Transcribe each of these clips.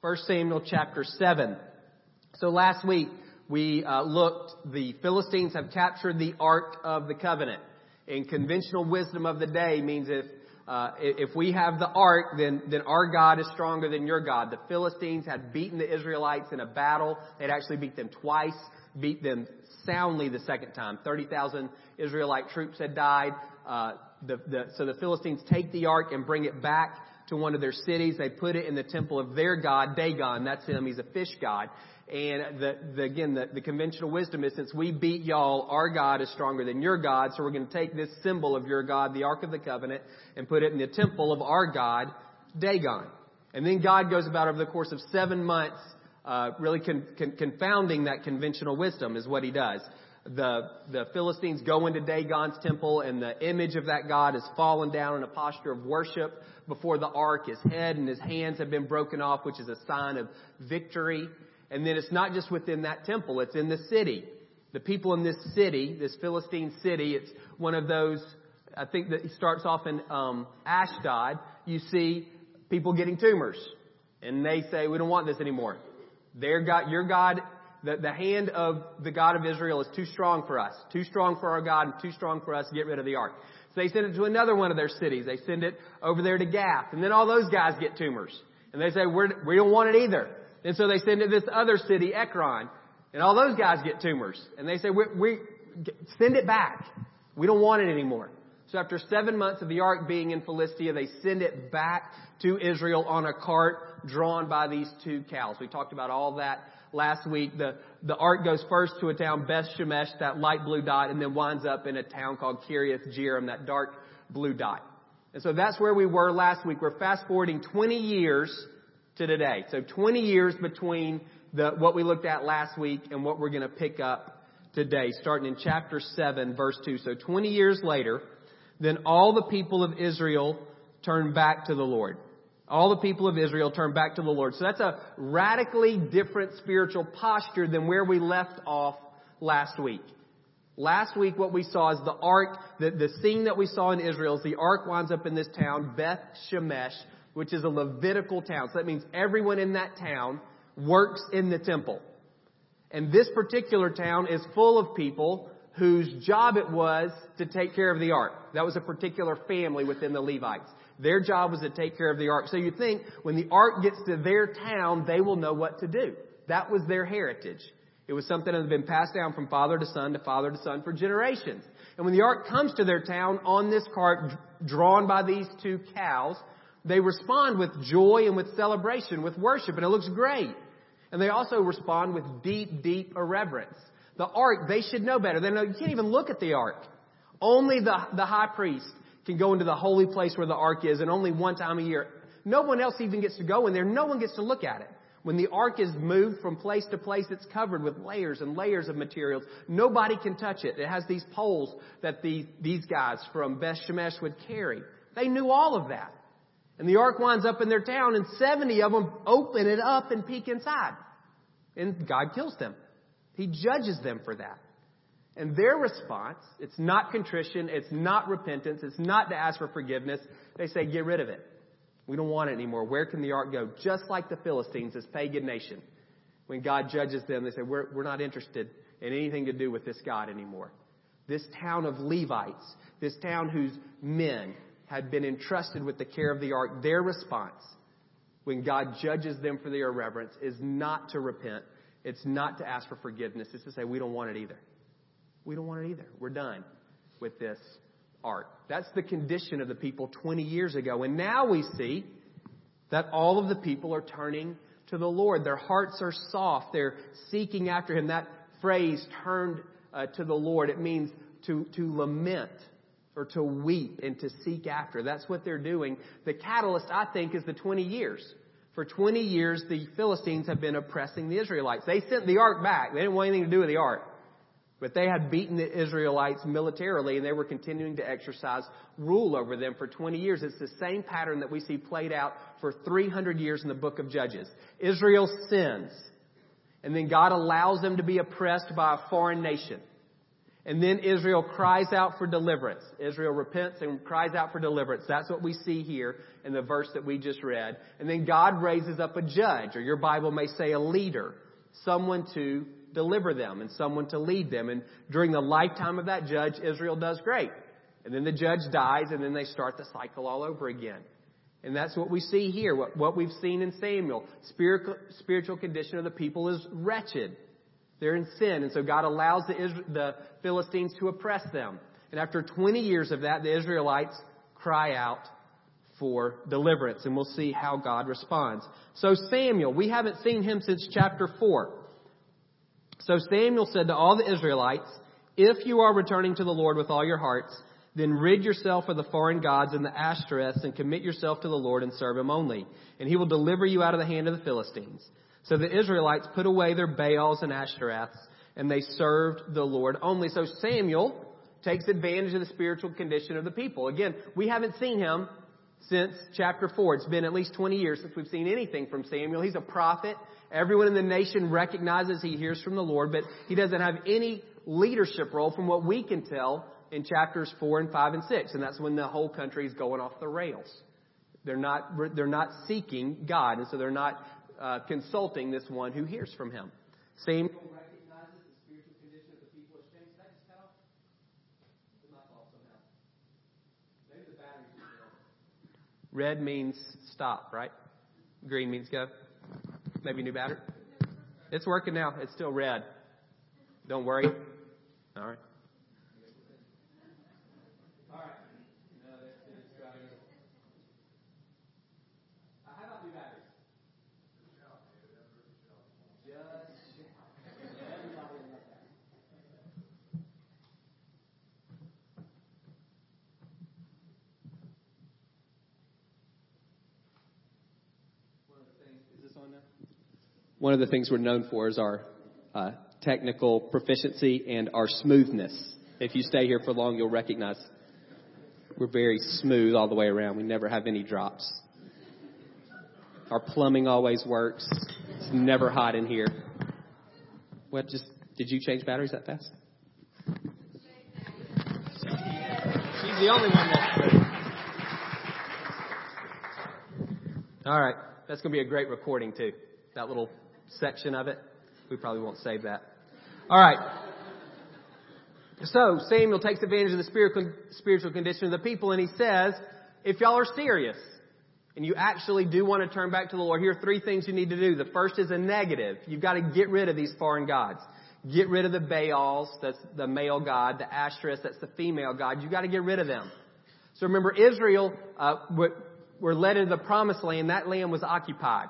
1 Samuel chapter 7. So last week we uh, looked, the Philistines have captured the Ark of the Covenant. And conventional wisdom of the day means if, uh, if we have the Ark, then, then our God is stronger than your God. The Philistines had beaten the Israelites in a battle. They'd actually beat them twice, beat them soundly the second time. 30,000 Israelite troops had died. Uh, the, the, so the Philistines take the Ark and bring it back to one of their cities. They put it in the temple of their god, Dagon. That's him. He's a fish god. And the, the, again, the, the conventional wisdom is since we beat y'all, our God is stronger than your God. So we're going to take this symbol of your God, the Ark of the Covenant, and put it in the temple of our God, Dagon. And then God goes about over the course of seven months, uh, really con, con, confounding that conventional wisdom is what he does the, the Philistines go into Dagon's temple and the image of that God has fallen down in a posture of worship before the ark. His head and his hands have been broken off, which is a sign of victory. And then it's not just within that temple, it's in the city. The people in this city, this Philistine city, it's one of those, I think that starts off in um, Ashdod. You see people getting tumors. And they say, we don't want this anymore. Their God, your God the, the hand of the God of Israel is too strong for us, too strong for our God, and too strong for us to get rid of the ark. So they send it to another one of their cities. They send it over there to Gath. And then all those guys get tumors. And they say, We're, we don't want it either. And so they send it to this other city, Ekron. And all those guys get tumors. And they say, we, we send it back. We don't want it anymore. So after seven months of the ark being in Philistia, they send it back to Israel on a cart drawn by these two cows. We talked about all that last week. The, the ark goes first to a town, Beth Shemesh, that light blue dot, and then winds up in a town called Kiriath Jearim, that dark blue dot. And so that's where we were last week. We're fast forwarding 20 years to today. So 20 years between the, what we looked at last week and what we're going to pick up today, starting in chapter 7, verse 2. So 20 years later, then all the people of Israel turned back to the Lord. All the people of Israel turned back to the Lord. So that's a radically different spiritual posture than where we left off last week. Last week what we saw is the ark, the, the scene that we saw in Israel is the ark winds up in this town, Beth Shemesh, which is a Levitical town. So that means everyone in that town works in the temple. And this particular town is full of people whose job it was to take care of the ark. That was a particular family within the Levites. Their job was to take care of the ark. So you think when the ark gets to their town, they will know what to do. That was their heritage. It was something that had been passed down from father to son to father to son for generations. And when the ark comes to their town on this cart drawn by these two cows, they respond with joy and with celebration, with worship, and it looks great. And they also respond with deep, deep irreverence. The ark, they should know better. They know you can't even look at the ark. Only the, the high priest can go into the holy place where the ark is and only one time a year. No one else even gets to go in there. No one gets to look at it. When the ark is moved from place to place, it's covered with layers and layers of materials. Nobody can touch it. It has these poles that the, these guys from Beth Shemesh would carry. They knew all of that. And the ark winds up in their town and 70 of them open it up and peek inside. And God kills them. He judges them for that. And their response, it's not contrition, it's not repentance, it's not to ask for forgiveness. They say, get rid of it. We don't want it anymore. Where can the ark go? Just like the Philistines, this pagan nation. When God judges them, they say, we're, we're not interested in anything to do with this God anymore. This town of Levites, this town whose men had been entrusted with the care of the ark, their response when God judges them for their irreverence is not to repent. It's not to ask for forgiveness. It's to say, we don't want it either. We don't want it either. We're done with this ark. That's the condition of the people 20 years ago. And now we see that all of the people are turning to the Lord. Their hearts are soft. They're seeking after Him. That phrase, turned uh, to the Lord, it means to, to lament or to weep and to seek after. That's what they're doing. The catalyst, I think, is the 20 years. For 20 years, the Philistines have been oppressing the Israelites. They sent the ark back. They didn't want anything to do with the ark. But they had beaten the Israelites militarily and they were continuing to exercise rule over them for 20 years. It's the same pattern that we see played out for 300 years in the book of Judges. Israel sins. And then God allows them to be oppressed by a foreign nation. And then Israel cries out for deliverance. Israel repents and cries out for deliverance. That's what we see here in the verse that we just read. And then God raises up a judge, or your Bible may say a leader, someone to deliver them and someone to lead them. And during the lifetime of that judge, Israel does great. And then the judge dies, and then they start the cycle all over again. And that's what we see here, what, what we've seen in Samuel. Spiritual, spiritual condition of the people is wretched. They're in sin, and so God allows the, the Philistines to oppress them. And after 20 years of that, the Israelites cry out for deliverance, and we'll see how God responds. So Samuel, we haven't seen him since chapter 4. So Samuel said to all the Israelites, If you are returning to the Lord with all your hearts, then rid yourself of the foreign gods and the Ashtoreths and commit yourself to the Lord and serve him only. And he will deliver you out of the hand of the Philistines. So the Israelites put away their Baals and Ashtoreths, and they served the Lord only. So Samuel takes advantage of the spiritual condition of the people. Again, we haven't seen him since chapter 4. It's been at least 20 years since we've seen anything from Samuel. He's a prophet. Everyone in the nation recognizes he hears from the Lord, but he doesn't have any leadership role from what we can tell in chapters 4 and 5 and 6. And that's when the whole country is going off the rails. They're not, they're not seeking God, and so they're not uh, consulting this one who hears from him. Same. recognizes the spiritual condition of the people has changed. That just cut off? It's my fault somehow. Maybe the battery's Red means stop, right? Green means go. Maybe new battery. It's working now. It's still red. Don't worry. All right. One of the things we're known for is our uh, technical proficiency and our smoothness. If you stay here for long, you'll recognize we're very smooth all the way around. We never have any drops. Our plumbing always works. It's never hot in here. What just did you change batteries that fast? She's the only one that's All right. That's going to be a great recording too. That little section of it. We probably won't save that. All right. So Samuel takes advantage of the spiritual, condition of the people and he says, if y'all are serious and you actually do want to turn back to the Lord, here are three things you need to do. The first is a negative. You've got to get rid of these foreign gods. Get rid of the Baals, that's the male god, the Ashtoreth, that's the female god. You've got to get rid of them. So remember, Israel uh, were led into the promised land. That land was occupied.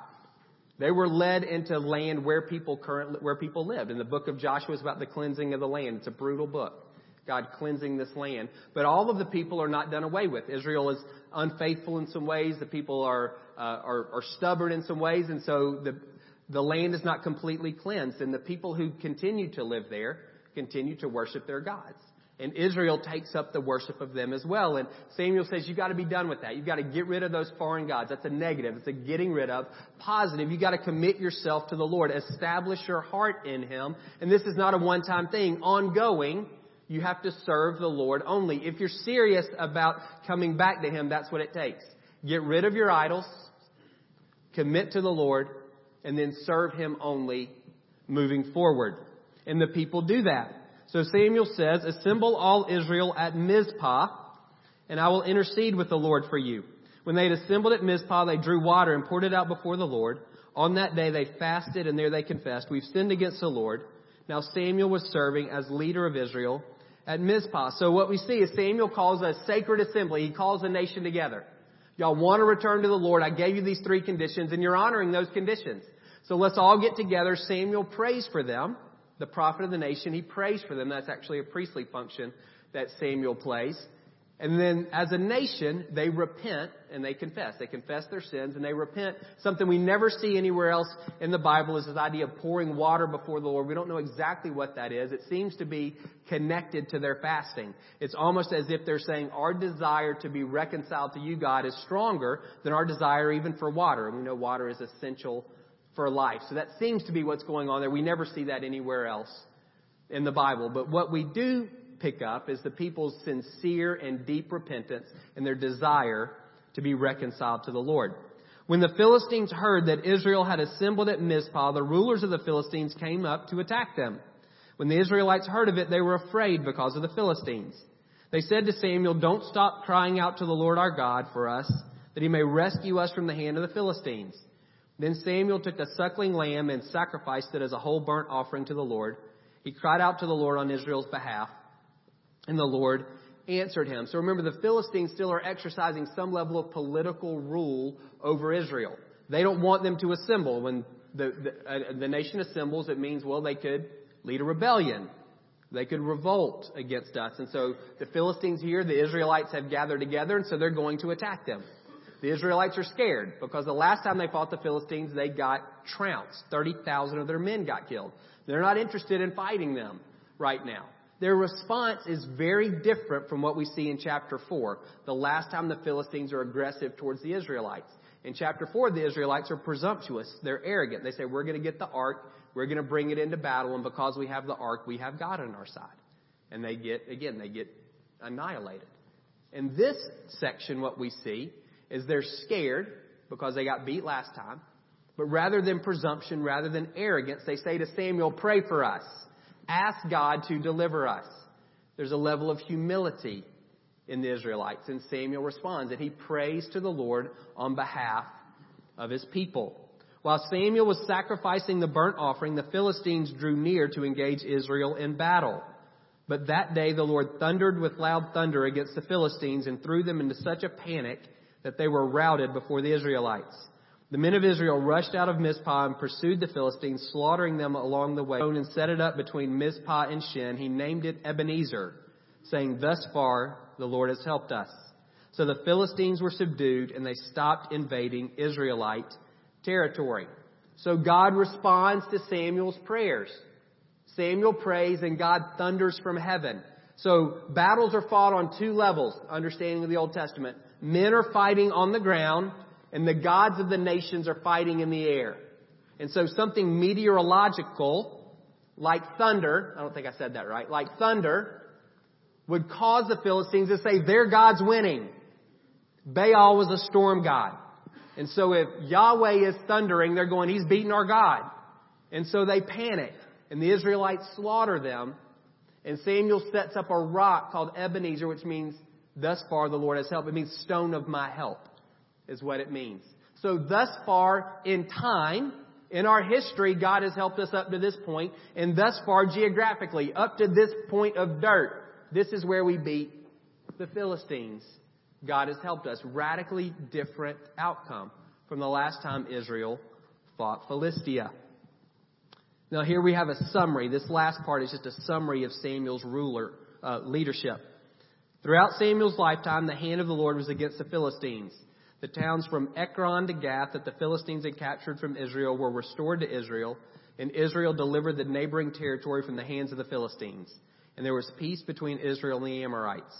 They were led into land where people currently, where people lived. And the book of Joshua is about the cleansing of the land. It's a brutal book. God cleansing this land. But all of the people are not done away with. Israel is unfaithful in some ways. The people are, uh, are, are stubborn in some ways. And so the, the land is not completely cleansed. And the people who continue to live there continue to worship their gods. And Israel takes up the worship of them as well. And Samuel says, you've got to be done with that. You've got to get rid of those foreign gods. That's a negative. It's a getting rid of. Positive. You've got to commit yourself to the Lord. Establish your heart in Him. And this is not a one-time thing. Ongoing, you have to serve the Lord only. If you're serious about coming back to Him, that's what it takes. Get rid of your idols. Commit to the Lord. And then serve Him only moving forward. And the people do that. So Samuel says, Assemble all Israel at Mizpah, and I will intercede with the Lord for you. When they had assembled at Mizpah, they drew water and poured it out before the Lord. On that day they fasted, and there they confessed, We've sinned against the Lord. Now Samuel was serving as leader of Israel at Mizpah. So what we see is Samuel calls a sacred assembly. He calls a nation together. Y'all want to return to the Lord. I gave you these three conditions, and you're honoring those conditions. So let's all get together. Samuel prays for them the prophet of the nation. He prays for them. That's actually a priestly function that Samuel plays. And then as a nation, they repent and they confess. They confess their sins and they repent. Something we never see anywhere else in the Bible is this idea of pouring water before the Lord. We don't know exactly what that is. It seems to be connected to their fasting. It's almost as if they're saying our desire to be reconciled to you, God, is stronger than our desire even for water. And we know water is essential for life. So that seems to be what's going on there. We never see that anywhere else in the Bible. But what we do pick up is the people's sincere and deep repentance and their desire to be reconciled to the Lord. When the Philistines heard that Israel had assembled at Mizpah, the rulers of the Philistines came up to attack them. When the Israelites heard of it, they were afraid because of the Philistines. They said to Samuel, Don't stop crying out to the Lord our God for us, that he may rescue us from the hand of the Philistines. Then Samuel took a suckling lamb and sacrificed it as a whole burnt offering to the Lord. He cried out to the Lord on Israel's behalf, and the Lord answered him. So remember, the Philistines still are exercising some level of political rule over Israel. They don't want them to assemble. When the, the, uh, the nation assembles, it means, well, they could lead a rebellion. They could revolt against us. And so the Philistines here, the Israelites have gathered together, and so they're going to attack them. The Israelites are scared because the last time they fought the Philistines, they got trounced. 30,000 of their men got killed. They're not interested in fighting them right now. Their response is very different from what we see in chapter 4, the last time the Philistines are aggressive towards the Israelites. In chapter 4, the Israelites are presumptuous. They're arrogant. They say, We're going to get the ark, we're going to bring it into battle, and because we have the ark, we have God on our side. And they get, again, they get annihilated. In this section, what we see is they're scared because they got beat last time. But rather than presumption, rather than arrogance, they say to Samuel, Pray for us. Ask God to deliver us. There's a level of humility in the Israelites. And Samuel responds that he prays to the Lord on behalf of his people. While Samuel was sacrificing the burnt offering, the Philistines drew near to engage Israel in battle. But that day the Lord thundered with loud thunder against the Philistines and threw them into such a panic that they were routed before the Israelites. The men of Israel rushed out of Mizpah and pursued the Philistines, slaughtering them along the way, and set it up between Mizpah and Shen. He named it Ebenezer, saying, Thus far the Lord has helped us. So the Philistines were subdued, and they stopped invading Israelite territory. So God responds to Samuel's prayers. Samuel prays, and God thunders from heaven. So battles are fought on two levels, understanding of the Old Testament. Men are fighting on the ground, and the gods of the nations are fighting in the air. And so something meteorological, like thunder, I don't think I said that right, like thunder, would cause the Philistines to say their God's winning. Baal was a storm god. And so if Yahweh is thundering, they're going, He's beating our God. And so they panic. And the Israelites slaughter them. And Samuel sets up a rock called Ebenezer, which means, thus far the Lord has helped. It means stone of my help is what it means. So thus far in time, in our history, God has helped us up to this point, and thus far geographically, up to this point of dirt, this is where we beat the Philistines. God has helped us. Radically different outcome from the last time Israel fought Philistia. Now here we have a summary. This last part is just a summary of Samuel's ruler uh, leadership. Throughout Samuel's lifetime, the hand of the Lord was against the Philistines. The towns from Ekron to Gath that the Philistines had captured from Israel were restored to Israel, and Israel delivered the neighboring territory from the hands of the Philistines. And there was peace between Israel and the Amorites.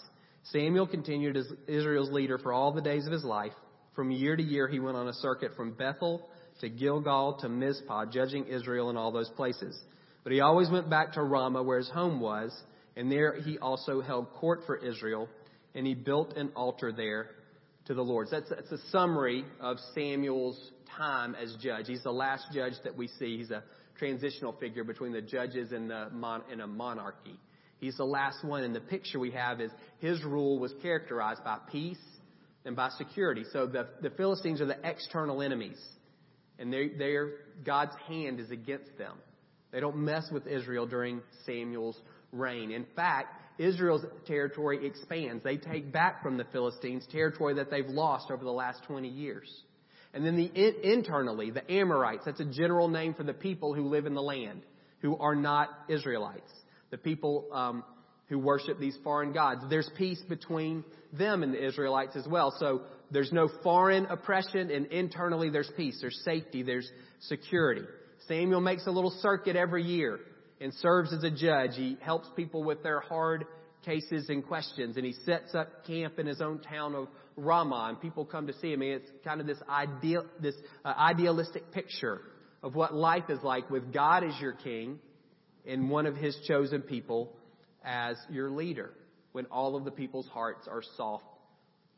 Samuel continued as Israel's leader for all the days of his life. From year to year, he went on a circuit from Bethel to Gilgal to Mizpah, judging Israel in all those places. But he always went back to Ramah, where his home was, and there he also held court for Israel, and he built an altar there to the Lord. That's, that's a summary of Samuel's time as judge. He's the last judge that we see. He's a transitional figure between the judges and, the mon- and a monarchy. He's the last one, and the picture we have is his rule was characterized by peace and by security. So the, the Philistines are the external enemies, and they're, they're, God's hand is against them. They don't mess with Israel during Samuel's reign. In fact, Israel's territory expands. They take back from the Philistines territory that they've lost over the last 20 years. And then the internally, the Amorites, that's a general name for the people who live in the land, who are not Israelites. The people um, who worship these foreign gods. There's peace between them and the Israelites as well. So there's no foreign oppression, and internally there's peace. There's safety. There's security. Samuel makes a little circuit every year and serves as a judge. He helps people with their hard cases and questions, and he sets up camp in his own town of Ramah, and people come to see him. And it's kind of this ideal, this uh, idealistic picture of what life is like with God as your king and one of his chosen people, as your leader when all of the people's hearts are soft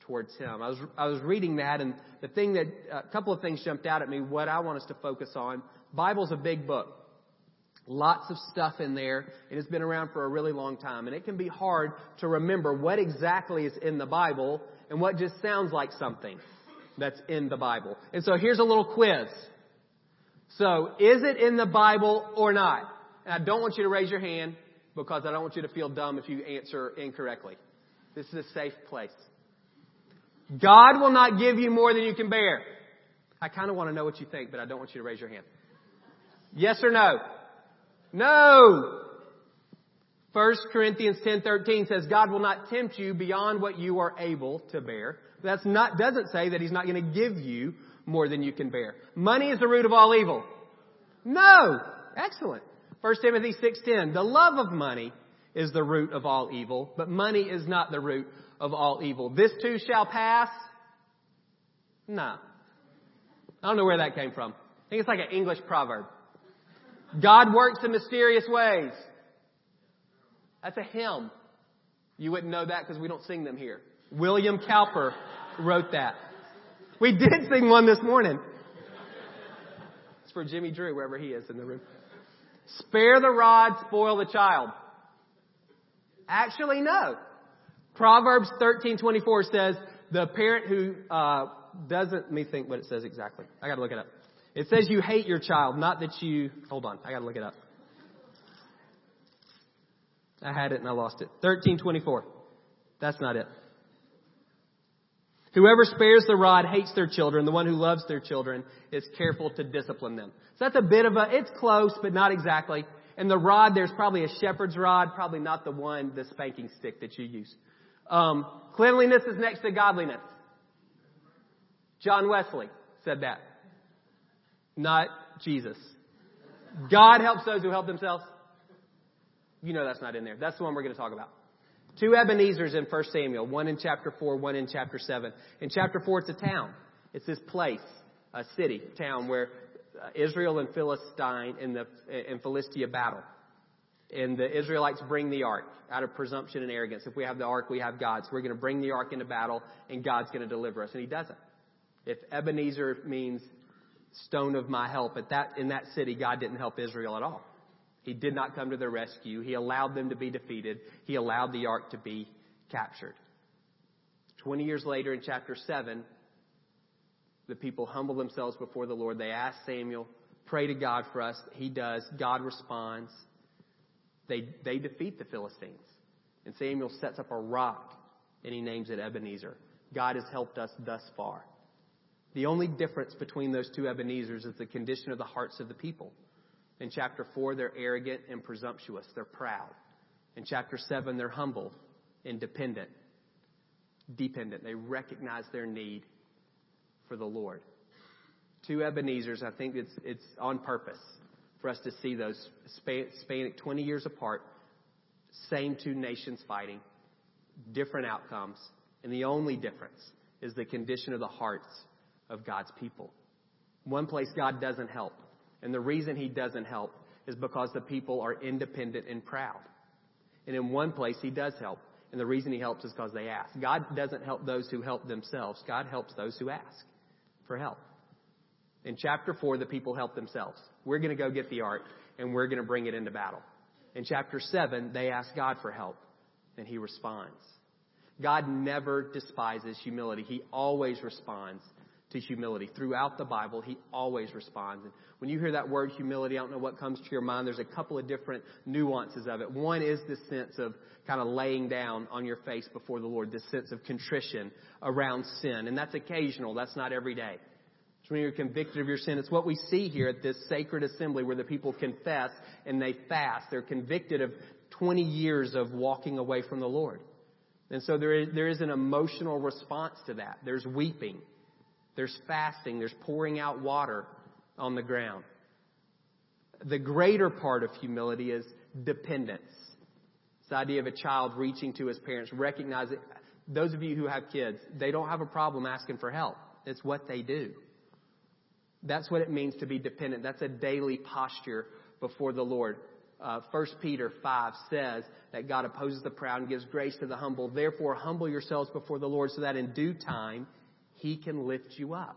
towards him. I was, I was reading that and the thing that, a couple of things jumped out at me, what I want us to focus on. Bible's a big book. Lots of stuff in there. It has been around for a really long time and it can be hard to remember what exactly is in the Bible and what just sounds like something that's in the Bible. And so here's a little quiz. So, is it in the Bible or not? And I don't want you to raise your hand because I don't want you to feel dumb if you answer incorrectly. This is a safe place. God will not give you more than you can bear. I kind of want to know what you think, but I don't want you to raise your hand. Yes or no? No! 1 Corinthians 10:13 says God will not tempt you beyond what you are able to bear. That's not doesn't say that he's not going to give you more than you can bear. Money is the root of all evil. No. Excellent. 1 Timothy 6:10 The love of money is the root of all evil, but money is not the root of all evil. This too shall pass? No. I don't know where that came from. I think it's like an English proverb. God works in mysterious ways. That's a hymn. You wouldn't know that because we don't sing them here. William Cowper wrote that. We did sing one this morning. It's for Jimmy Drew, wherever he is in the room. Spare the rod, spoil the child. Actually, no. Proverbs 13:24 says the parent who uh, doesn't. Let me think what it says exactly. I got to look it up. It says you hate your child, not that you. Hold on, I got to look it up. I had it and I lost it. 13:24. That's not it. Whoever spares the rod hates their children. The one who loves their children is careful to discipline them. So that's a bit of a, it's close, but not exactly. And the rod, there's probably a shepherd's rod, probably not the one, the spanking stick that you use. Um, cleanliness is next to godliness. John Wesley said that. Not Jesus. God helps those who help themselves. You know that's not in there. That's the one we're going to talk about. Two Ebenezer's in 1 Samuel, one in chapter 4, one in chapter 7. In chapter 4, it's a town. It's this place, a city, town where uh, Israel and Philistine in the in Philistia battle. And the Israelites bring the ark out of presumption and arrogance. If we have the ark, we have God. So we're going to bring the ark into battle, and God's going to deliver us. And He doesn't. If Ebenezer means stone of my help, at that in that city, God didn't help Israel at all. He did not come to their rescue. He allowed them to be defeated. He allowed the ark to be captured. Twenty years later, in chapter 7, the people humble themselves before the Lord. They ask Samuel, pray to God for us. He does. God responds. They, they defeat the Philistines. And Samuel sets up a rock and he names it Ebenezer. God has helped us thus far. The only difference between those two Ebenezers is the condition of the hearts of the people. In chapter 4, they're arrogant and presumptuous. They're proud. In chapter 7, they're humble, independent, dependent. Dependent. They recognize their need for the Lord. Two Ebenezers, I think it's, it's on purpose for us to see those spanning 20 years apart, same two nations fighting, different outcomes, and the only difference is the condition of the hearts of God's people. One place God doesn't help, and the reason he doesn't help is because the people are independent and proud. And in one place he does help. And the reason he helps is because they ask. God doesn't help those who help themselves. God helps those who ask for help. In chapter 4, the people help themselves. We're going to go get the ark and we're going to bring it into battle. In chapter 7, they ask God for help and he responds. God never despises humility. He always responds to humility. Throughout the Bible, he always responds. And when you hear that word humility, I don't know what comes to your mind. There's a couple of different nuances of it. One is this sense of kind of laying down on your face before the Lord, this sense of contrition around sin. And that's occasional. That's not every day. It's when you're convicted of your sin. It's what we see here at this sacred assembly where the people confess and they fast. They're convicted of 20 years of walking away from the Lord. And so there is, there is an emotional response to that. There's weeping. There's fasting. There's pouring out water on the ground. The greater part of humility is dependence. This idea of a child reaching to his parents, recognizing those of you who have kids, they don't have a problem asking for help. It's what they do. That's what it means to be dependent. That's a daily posture before the Lord. uh, 1 Peter 5 says that God opposes the proud and gives grace to the humble. Therefore, humble yourselves before the Lord so that in due time He can lift you up.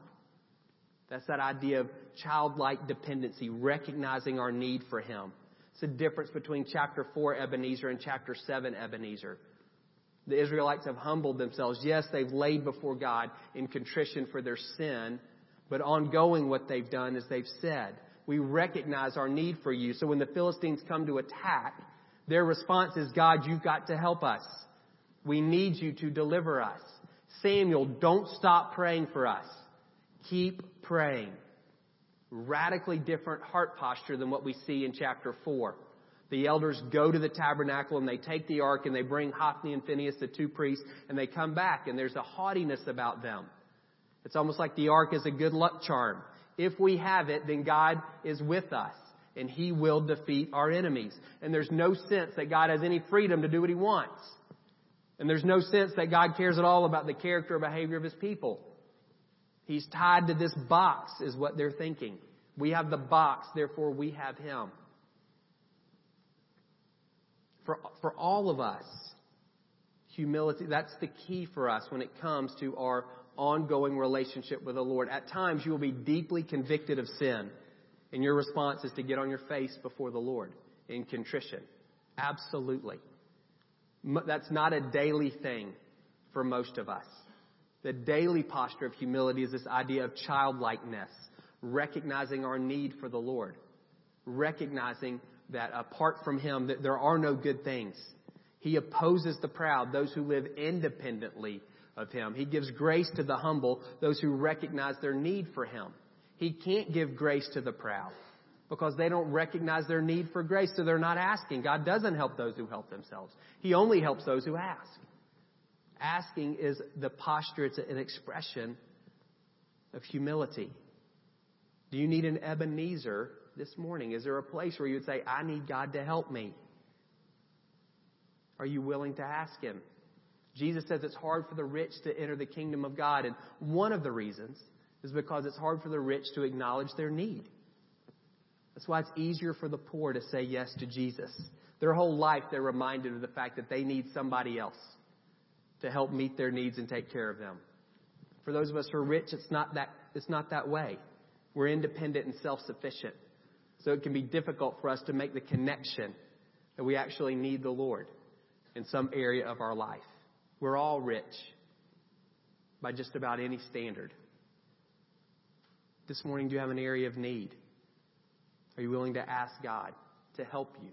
That's that idea of childlike dependency, recognizing our need for Him. It's the difference between chapter 4 Ebenezer and chapter 7 Ebenezer. The Israelites have humbled themselves. Yes, they've laid before God in contrition for their sin, but ongoing what they've done is they've said, we recognize our need for you. So when the Philistines come to attack, their response is, God, you've got to help us. We need you to deliver us. Samuel, don't stop praying for us. Keep praying. Radically different heart posture than what we see in chapter 4. The elders go to the tabernacle and they take the ark and they bring Hophni and Phinehas, the two priests, and they come back and there's a haughtiness about them. It's almost like the ark is a good luck charm. If we have it, then God is with us and He will defeat our enemies. And there's no sense that God has any freedom to do what He wants. And there's no sense that God cares at all about the character or behavior of His people. He's tied to this box, is what they're thinking. We have the box, therefore we have Him. For, for all of us, humility, that's the key for us when it comes to our ongoing relationship with the Lord. At times, you will be deeply convicted of sin, and your response is to get on your face before the Lord in contrition. Absolutely. That's not a daily thing for most of us. The daily posture of humility is this idea of childlikeness, recognizing our need for the Lord, recognizing that apart from Him, that there are no good things. He opposes the proud, those who live independently of Him. He gives grace to the humble, those who recognize their need for Him. He can't give grace to the proud because they don't recognize their need for grace, so they're not asking. God doesn't help those who help themselves. He only helps those who ask. Asking is the posture, it's an expression of humility. Do you need an Ebenezer this morning? Is there a place where you would say, I need God to help me? Are you willing to ask Him? Jesus says it's hard for the rich to enter the kingdom of God, and one of the reasons is because it's hard for the rich to acknowledge their need. That's why it's easier for the poor to say yes to Jesus. Their whole life, they're reminded of the fact that they need somebody else to help meet their needs and take care of them. For those of us who are rich, it's not that, it's not that way. We're independent and self-sufficient. So it can be difficult for us to make the connection that we actually need the Lord in some area of our life. We're all rich by just about any standard. This morning, do you have an area of need? Are you willing to ask God to help you?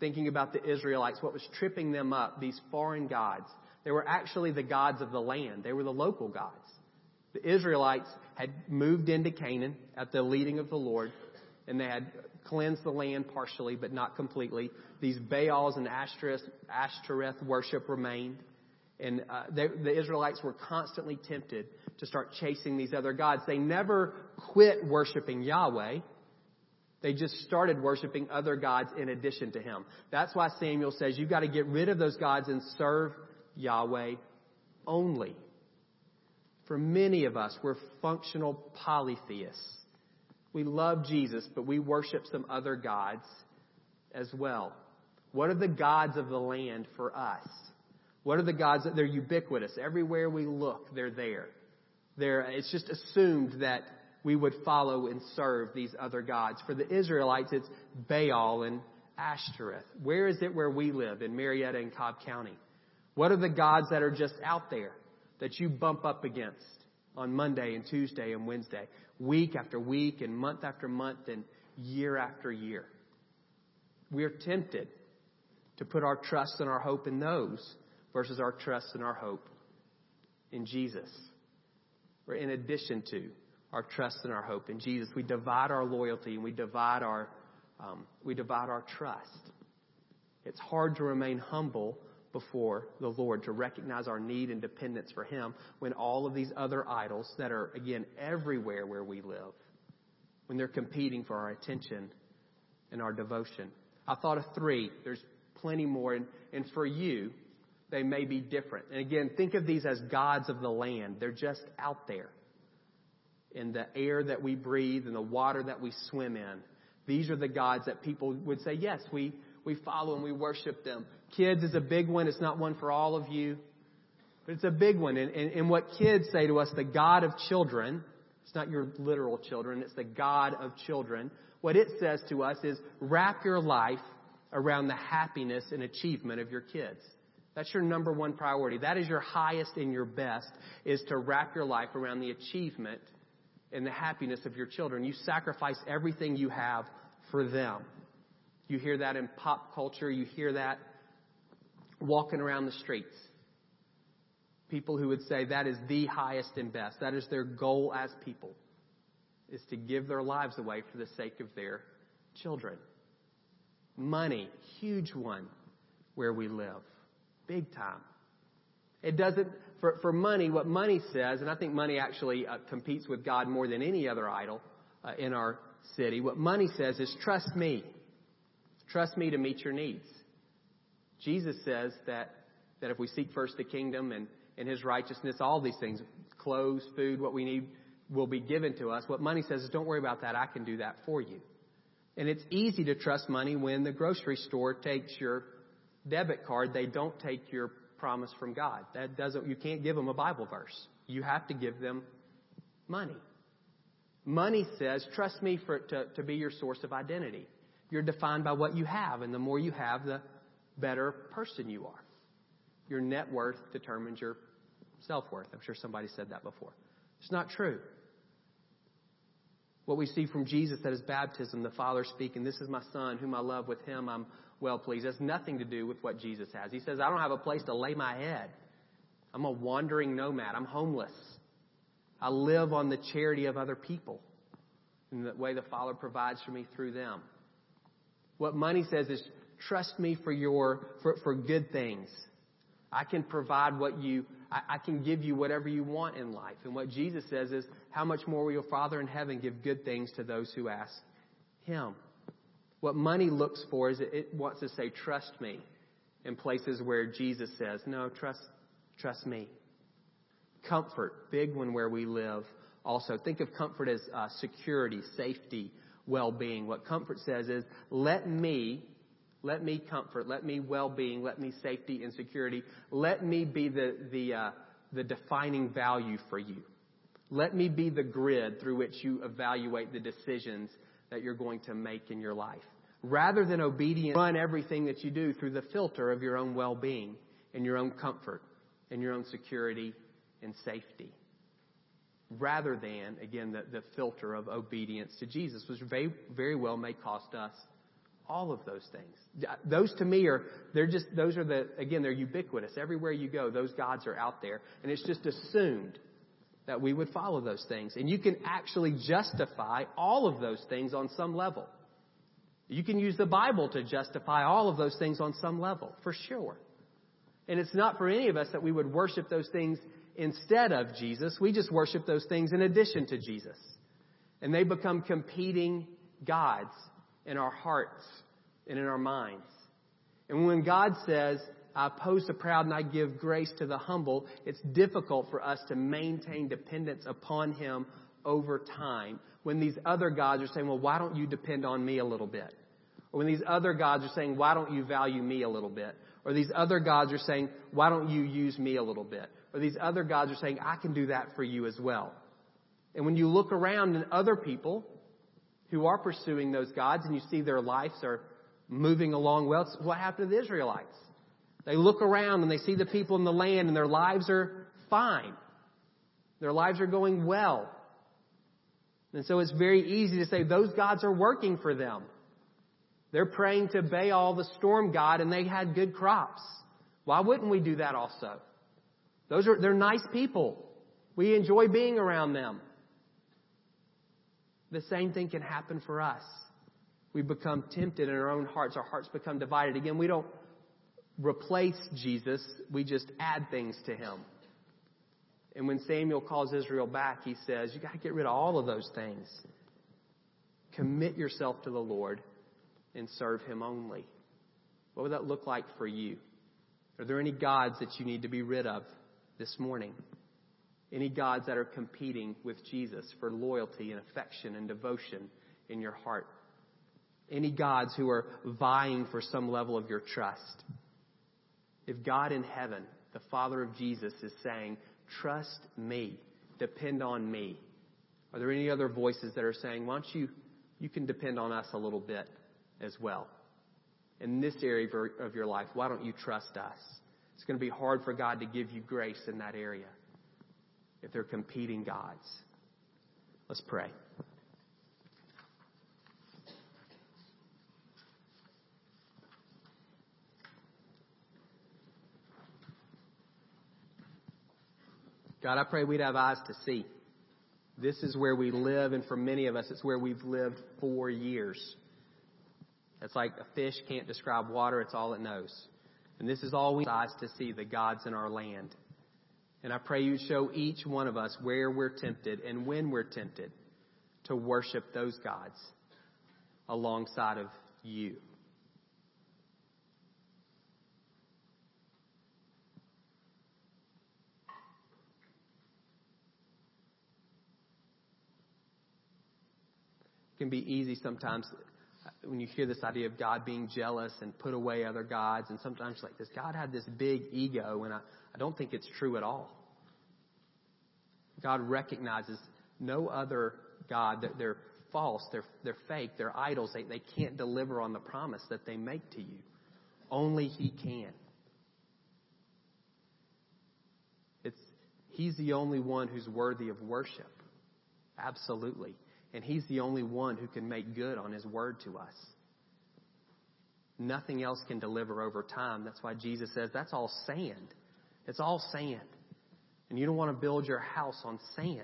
Thinking about the Israelites, what was tripping them up, these foreign gods, they were actually the gods of the land. They were the local gods. The Israelites had moved into Canaan at the leading of the Lord, and they had cleansed the land partially, but not completely. These Baals and Ashtoreth, worship remained. And uh, they, the Israelites were constantly tempted to start chasing these other gods. They never quit worshiping Yahweh. They just started worshiping other gods in addition to Him. That's why Samuel says you've got to get rid of those gods and serve Yahweh only. For many of us, we're functional polytheists. We love Jesus, but we worship some other gods as well. What are the gods of the land for us? What are the gods that they're ubiquitous? Everywhere we look, they're there. They're, it's just assumed that we would follow and serve these other gods. For the Israelites, it's Baal and Ashtoreth. Where is it where we live in Marietta and Cobb County? What are the gods that are just out there that you bump up against on Monday and Tuesday and Wednesday? week after week and month after month and year after year. We are tempted to put our trust and our hope in those versus our trust and our hope in Jesus. Or in addition to our trust and our hope in Jesus, we divide our loyalty and we divide our um, we divide our trust. It's hard to remain humble before the Lord to recognize our need and dependence for Him when all of these other idols that are, again, everywhere where we live, when they're competing for our attention and our devotion. I thought of three. There's plenty more. And, and for you, they may be different. And again, think of these as gods of the land. They're just out there in the air that we breathe and the water that we swim in. These are the gods that people would say, yes, we, we follow and we worship them. Kids is a big one. It's not one for all of you, but it's a big one. And, and, and what kids say to us, the God of children, it's not your literal children, it's the God of children. What it says to us is wrap your life around the happiness and achievement of your kids. That's your number one priority. That is your highest and your best, is to wrap your life around the achievement and the happiness of your children. You sacrifice everything you have for them. You hear that in pop culture. You hear that walking around the streets. People who would say that is the highest and best. That is their goal as people, is to give their lives away for the sake of their children. Money, huge one where we live. Big time. It doesn't, for, for money, what money says, and I think money actually uh, competes with God more than any other idol uh, in our city. What money says is trust me. Trust me to meet your needs. Jesus says that, that if we seek first the kingdom and, and his righteousness, all these things, clothes, food, what we need, will be given to us. What money says is don't worry about that. I can do that for you. And it's easy to trust money when the grocery store takes your debit card. They don't take your promise from God. That doesn't, you can't give them a Bible verse. You have to give them money. Money says, trust me for, to, to be your source of identity. You're defined by what you have, and the more you have, the better person you are. Your net worth determines your self worth. I'm sure somebody said that before. It's not true. What we see from Jesus at his baptism, the Father speaking, This is my Son, whom I love. With him I'm well pleased. Has nothing to do with what Jesus has. He says, I don't have a place to lay my head. I'm a wandering nomad. I'm homeless. I live on the charity of other people in the way the Father provides for me through them. What money says is, trust me for your, for, for good things. I can provide what you, I, I can give you whatever you want in life. And what Jesus says is, how much more will your Father in heaven give good things to those who ask Him? What money looks for is it, wants to say, trust me, in places where Jesus says, no, trust, trust me. Comfort, big one where we live. Also, think of comfort as uh, security, safety, well-being. What comfort says is, let me, let me comfort, let me well-being, let me safety and security, let me be the, the, uh, the defining value for you. Let me be the grid through which you evaluate the decisions that you're going to make in your life. Rather than obedience, run everything that you do through the filter of your own well-being and your own comfort and your own security and safety. Rather than, again, the, the filter of obedience to Jesus, which very, very well may cost us all of those things. Those to me are, they're just, those are the, again, they're ubiquitous. Everywhere you go, those gods are out there. And it's just assumed that we would follow those things. And you can actually justify all of those things on some level. You can use the Bible to justify all of those things on some level, for sure. And it's not for any of us that we would worship those things instead of Jesus. We just worship those things in addition to Jesus. And they become competing gods in our hearts and in our minds. And when God says, I oppose the proud and I give grace to the humble, it's difficult for us to maintain dependence upon Him over time. When these other gods are saying, well, why don't you depend on me a little bit? Or when these other gods are saying, why don't you value me a little bit? Or these other gods are saying, why don't you use me a little bit? Or these other gods are saying, I can do that for you as well. And when you look around and other people who are pursuing those gods and you see their lives are moving along well, what happened to the Israelites. They look around and they see the people in the land and their lives are fine. Their lives are going well. And so it's very easy to say those gods are working for them. They're praying to Baal, the storm god, and they had good crops. Why wouldn't we do that also? Those are, they're nice people. We enjoy being around them. The same thing can happen for us. We become tempted in our own hearts. Our hearts become divided. Again, we don't replace Jesus, we just add things to him. And when Samuel calls Israel back, he says, You got to get rid of all of those things. Commit yourself to the Lord and serve him only. What would that look like for you? Are there any gods that you need to be rid of this morning? Any gods that are competing with Jesus for loyalty and affection and devotion in your heart? Any gods who are vying for some level of your trust. If God in heaven, the Father of Jesus, is saying, Trust me, depend on me, are there any other voices that are saying, Why don't you, you can depend on us a little bit as well? In this area of your life, why don't you trust us? It's going to be hard for God to give you grace in that area if they're competing gods. Let's pray. God, I pray we'd have eyes to see. This is where we live, and for many of us, it's where we've lived for years. It's like a fish can't describe water, it's all it knows. And this is all we eyes to see the gods in our land. And I pray you show each one of us where we're tempted and when we're tempted to worship those gods alongside of you. Can be easy sometimes when you hear this idea of God being jealous and put away other gods, and sometimes like, does God have this big ego? And I, I don't think it's true at all. God recognizes no other God that they're false, they're, they're fake, they're idols. They, they can't deliver on the promise that they make to you. Only He can. It's, he's the only one who's worthy of worship. Absolutely. And He's the only one who can make good on His word to us. Nothing else can deliver over time. That's why Jesus says that's all sand. It's all sand. And you don't want to build your house on sand.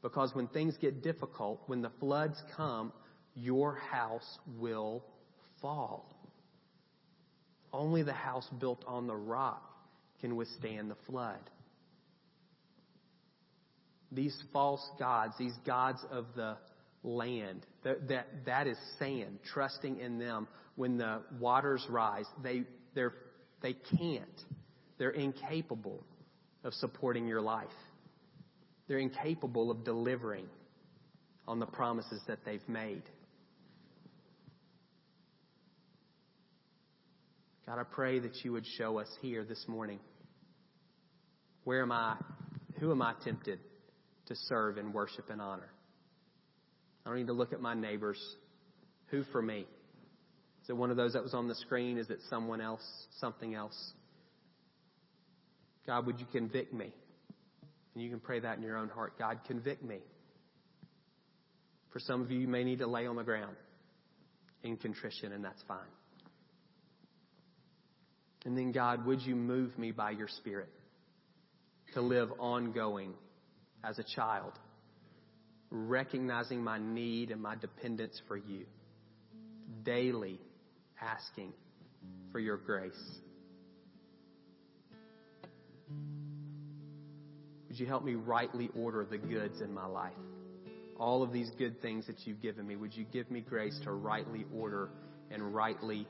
Because when things get difficult, when the floods come, your house will fall. Only the house built on the rock can withstand the flood these false gods, these gods of the land, that, that, that is sand, trusting in them when the waters rise. They, they're, they can't. They're incapable of supporting your life. They're incapable of delivering on the promises that they've made. God, I pray that you would show us here this morning. Where am I? Who am I tempted to serve and worship and honor. I don't need to look at my neighbors. Who for me? Is it one of those that was on the screen? Is it someone else? Something else? God, would you convict me? And you can pray that in your own heart. God, convict me. For some of you, you may need to lay on the ground in contrition, and that's fine. And then, God, would you move me by your Spirit to live ongoing as a child, recognizing my need and my dependence for you, daily asking for your grace. Would you help me rightly order the goods in my life? All of these good things that you've given me, would you give me grace to rightly order and rightly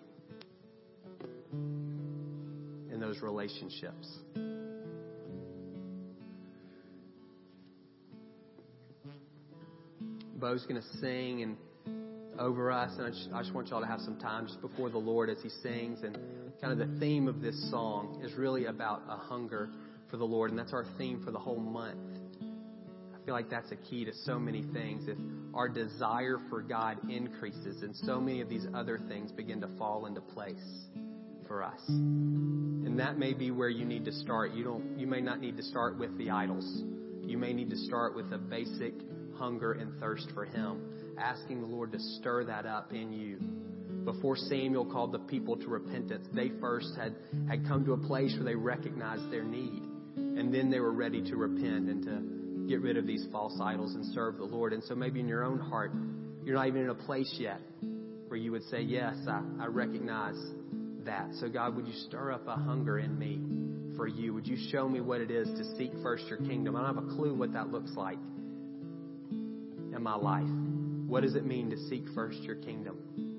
in those relationships? Bo's going to sing and over us, and I just, I just want y'all to have some time just before the Lord as he sings. And kind of the theme of this song is really about a hunger for the Lord, and that's our theme for the whole month. I feel like that's a key to so many things. If our desire for God increases, and so many of these other things begin to fall into place for us. And that may be where you need to start. You don't you may not need to start with the idols. You may need to start with a basic hunger and thirst for Him, asking the Lord to stir that up in you. Before Samuel called the people to repentance, they first had, had come to a place where they recognized their need. And then they were ready to repent and to get rid of these false idols and serve the Lord. And so maybe in your own heart, you're not even in a place yet where you would say, Yes, I, I recognize that. So, God, would you stir up a hunger in me for you? Would you show me what it is to seek first your kingdom? I don't have a clue what that looks like in my life? What does it mean to seek first your kingdom?